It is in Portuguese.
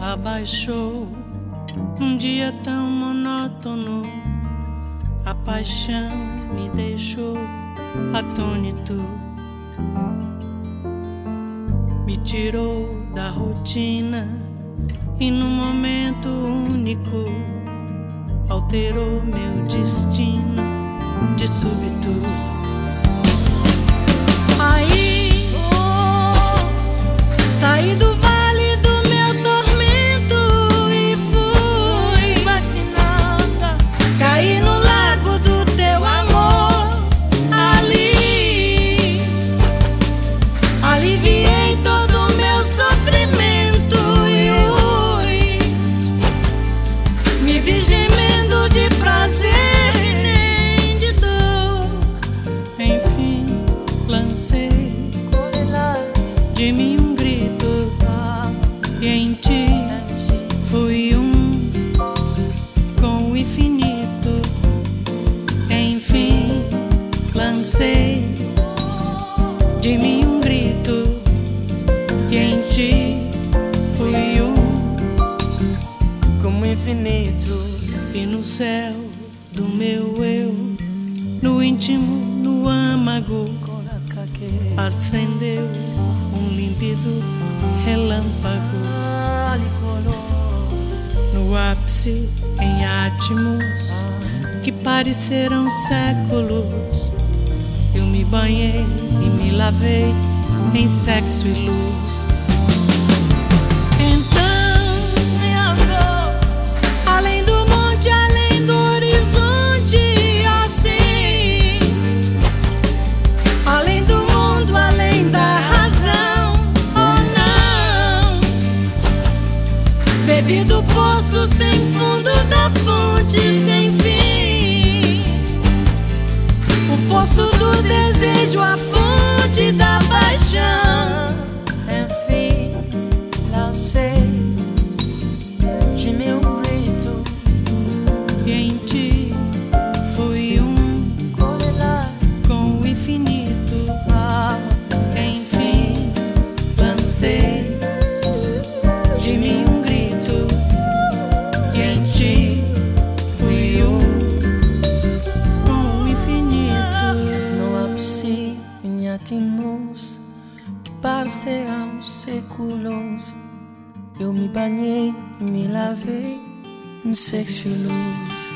abaixou num dia tão monótono. A paixão me deixou atônito, me tirou da rotina e num momento único alterou meu destino de súbito. E em ti fui um com o infinito. Enfim, lancei de mim um grito e em ti fui um como infinito. e no céu do meu eu, no íntimo, no âmago, acendeu um límpido relâmpago. Em átimos que pareceram séculos, eu me banhei e me lavei em sexo e luz. Bebi do poço sem fundo da fonte sem fim, o poço do desejo, a fonte da paixão. Enfim, lancei de meu átimos que parecerão séculos. Eu me banhei me lavei em sexo luz.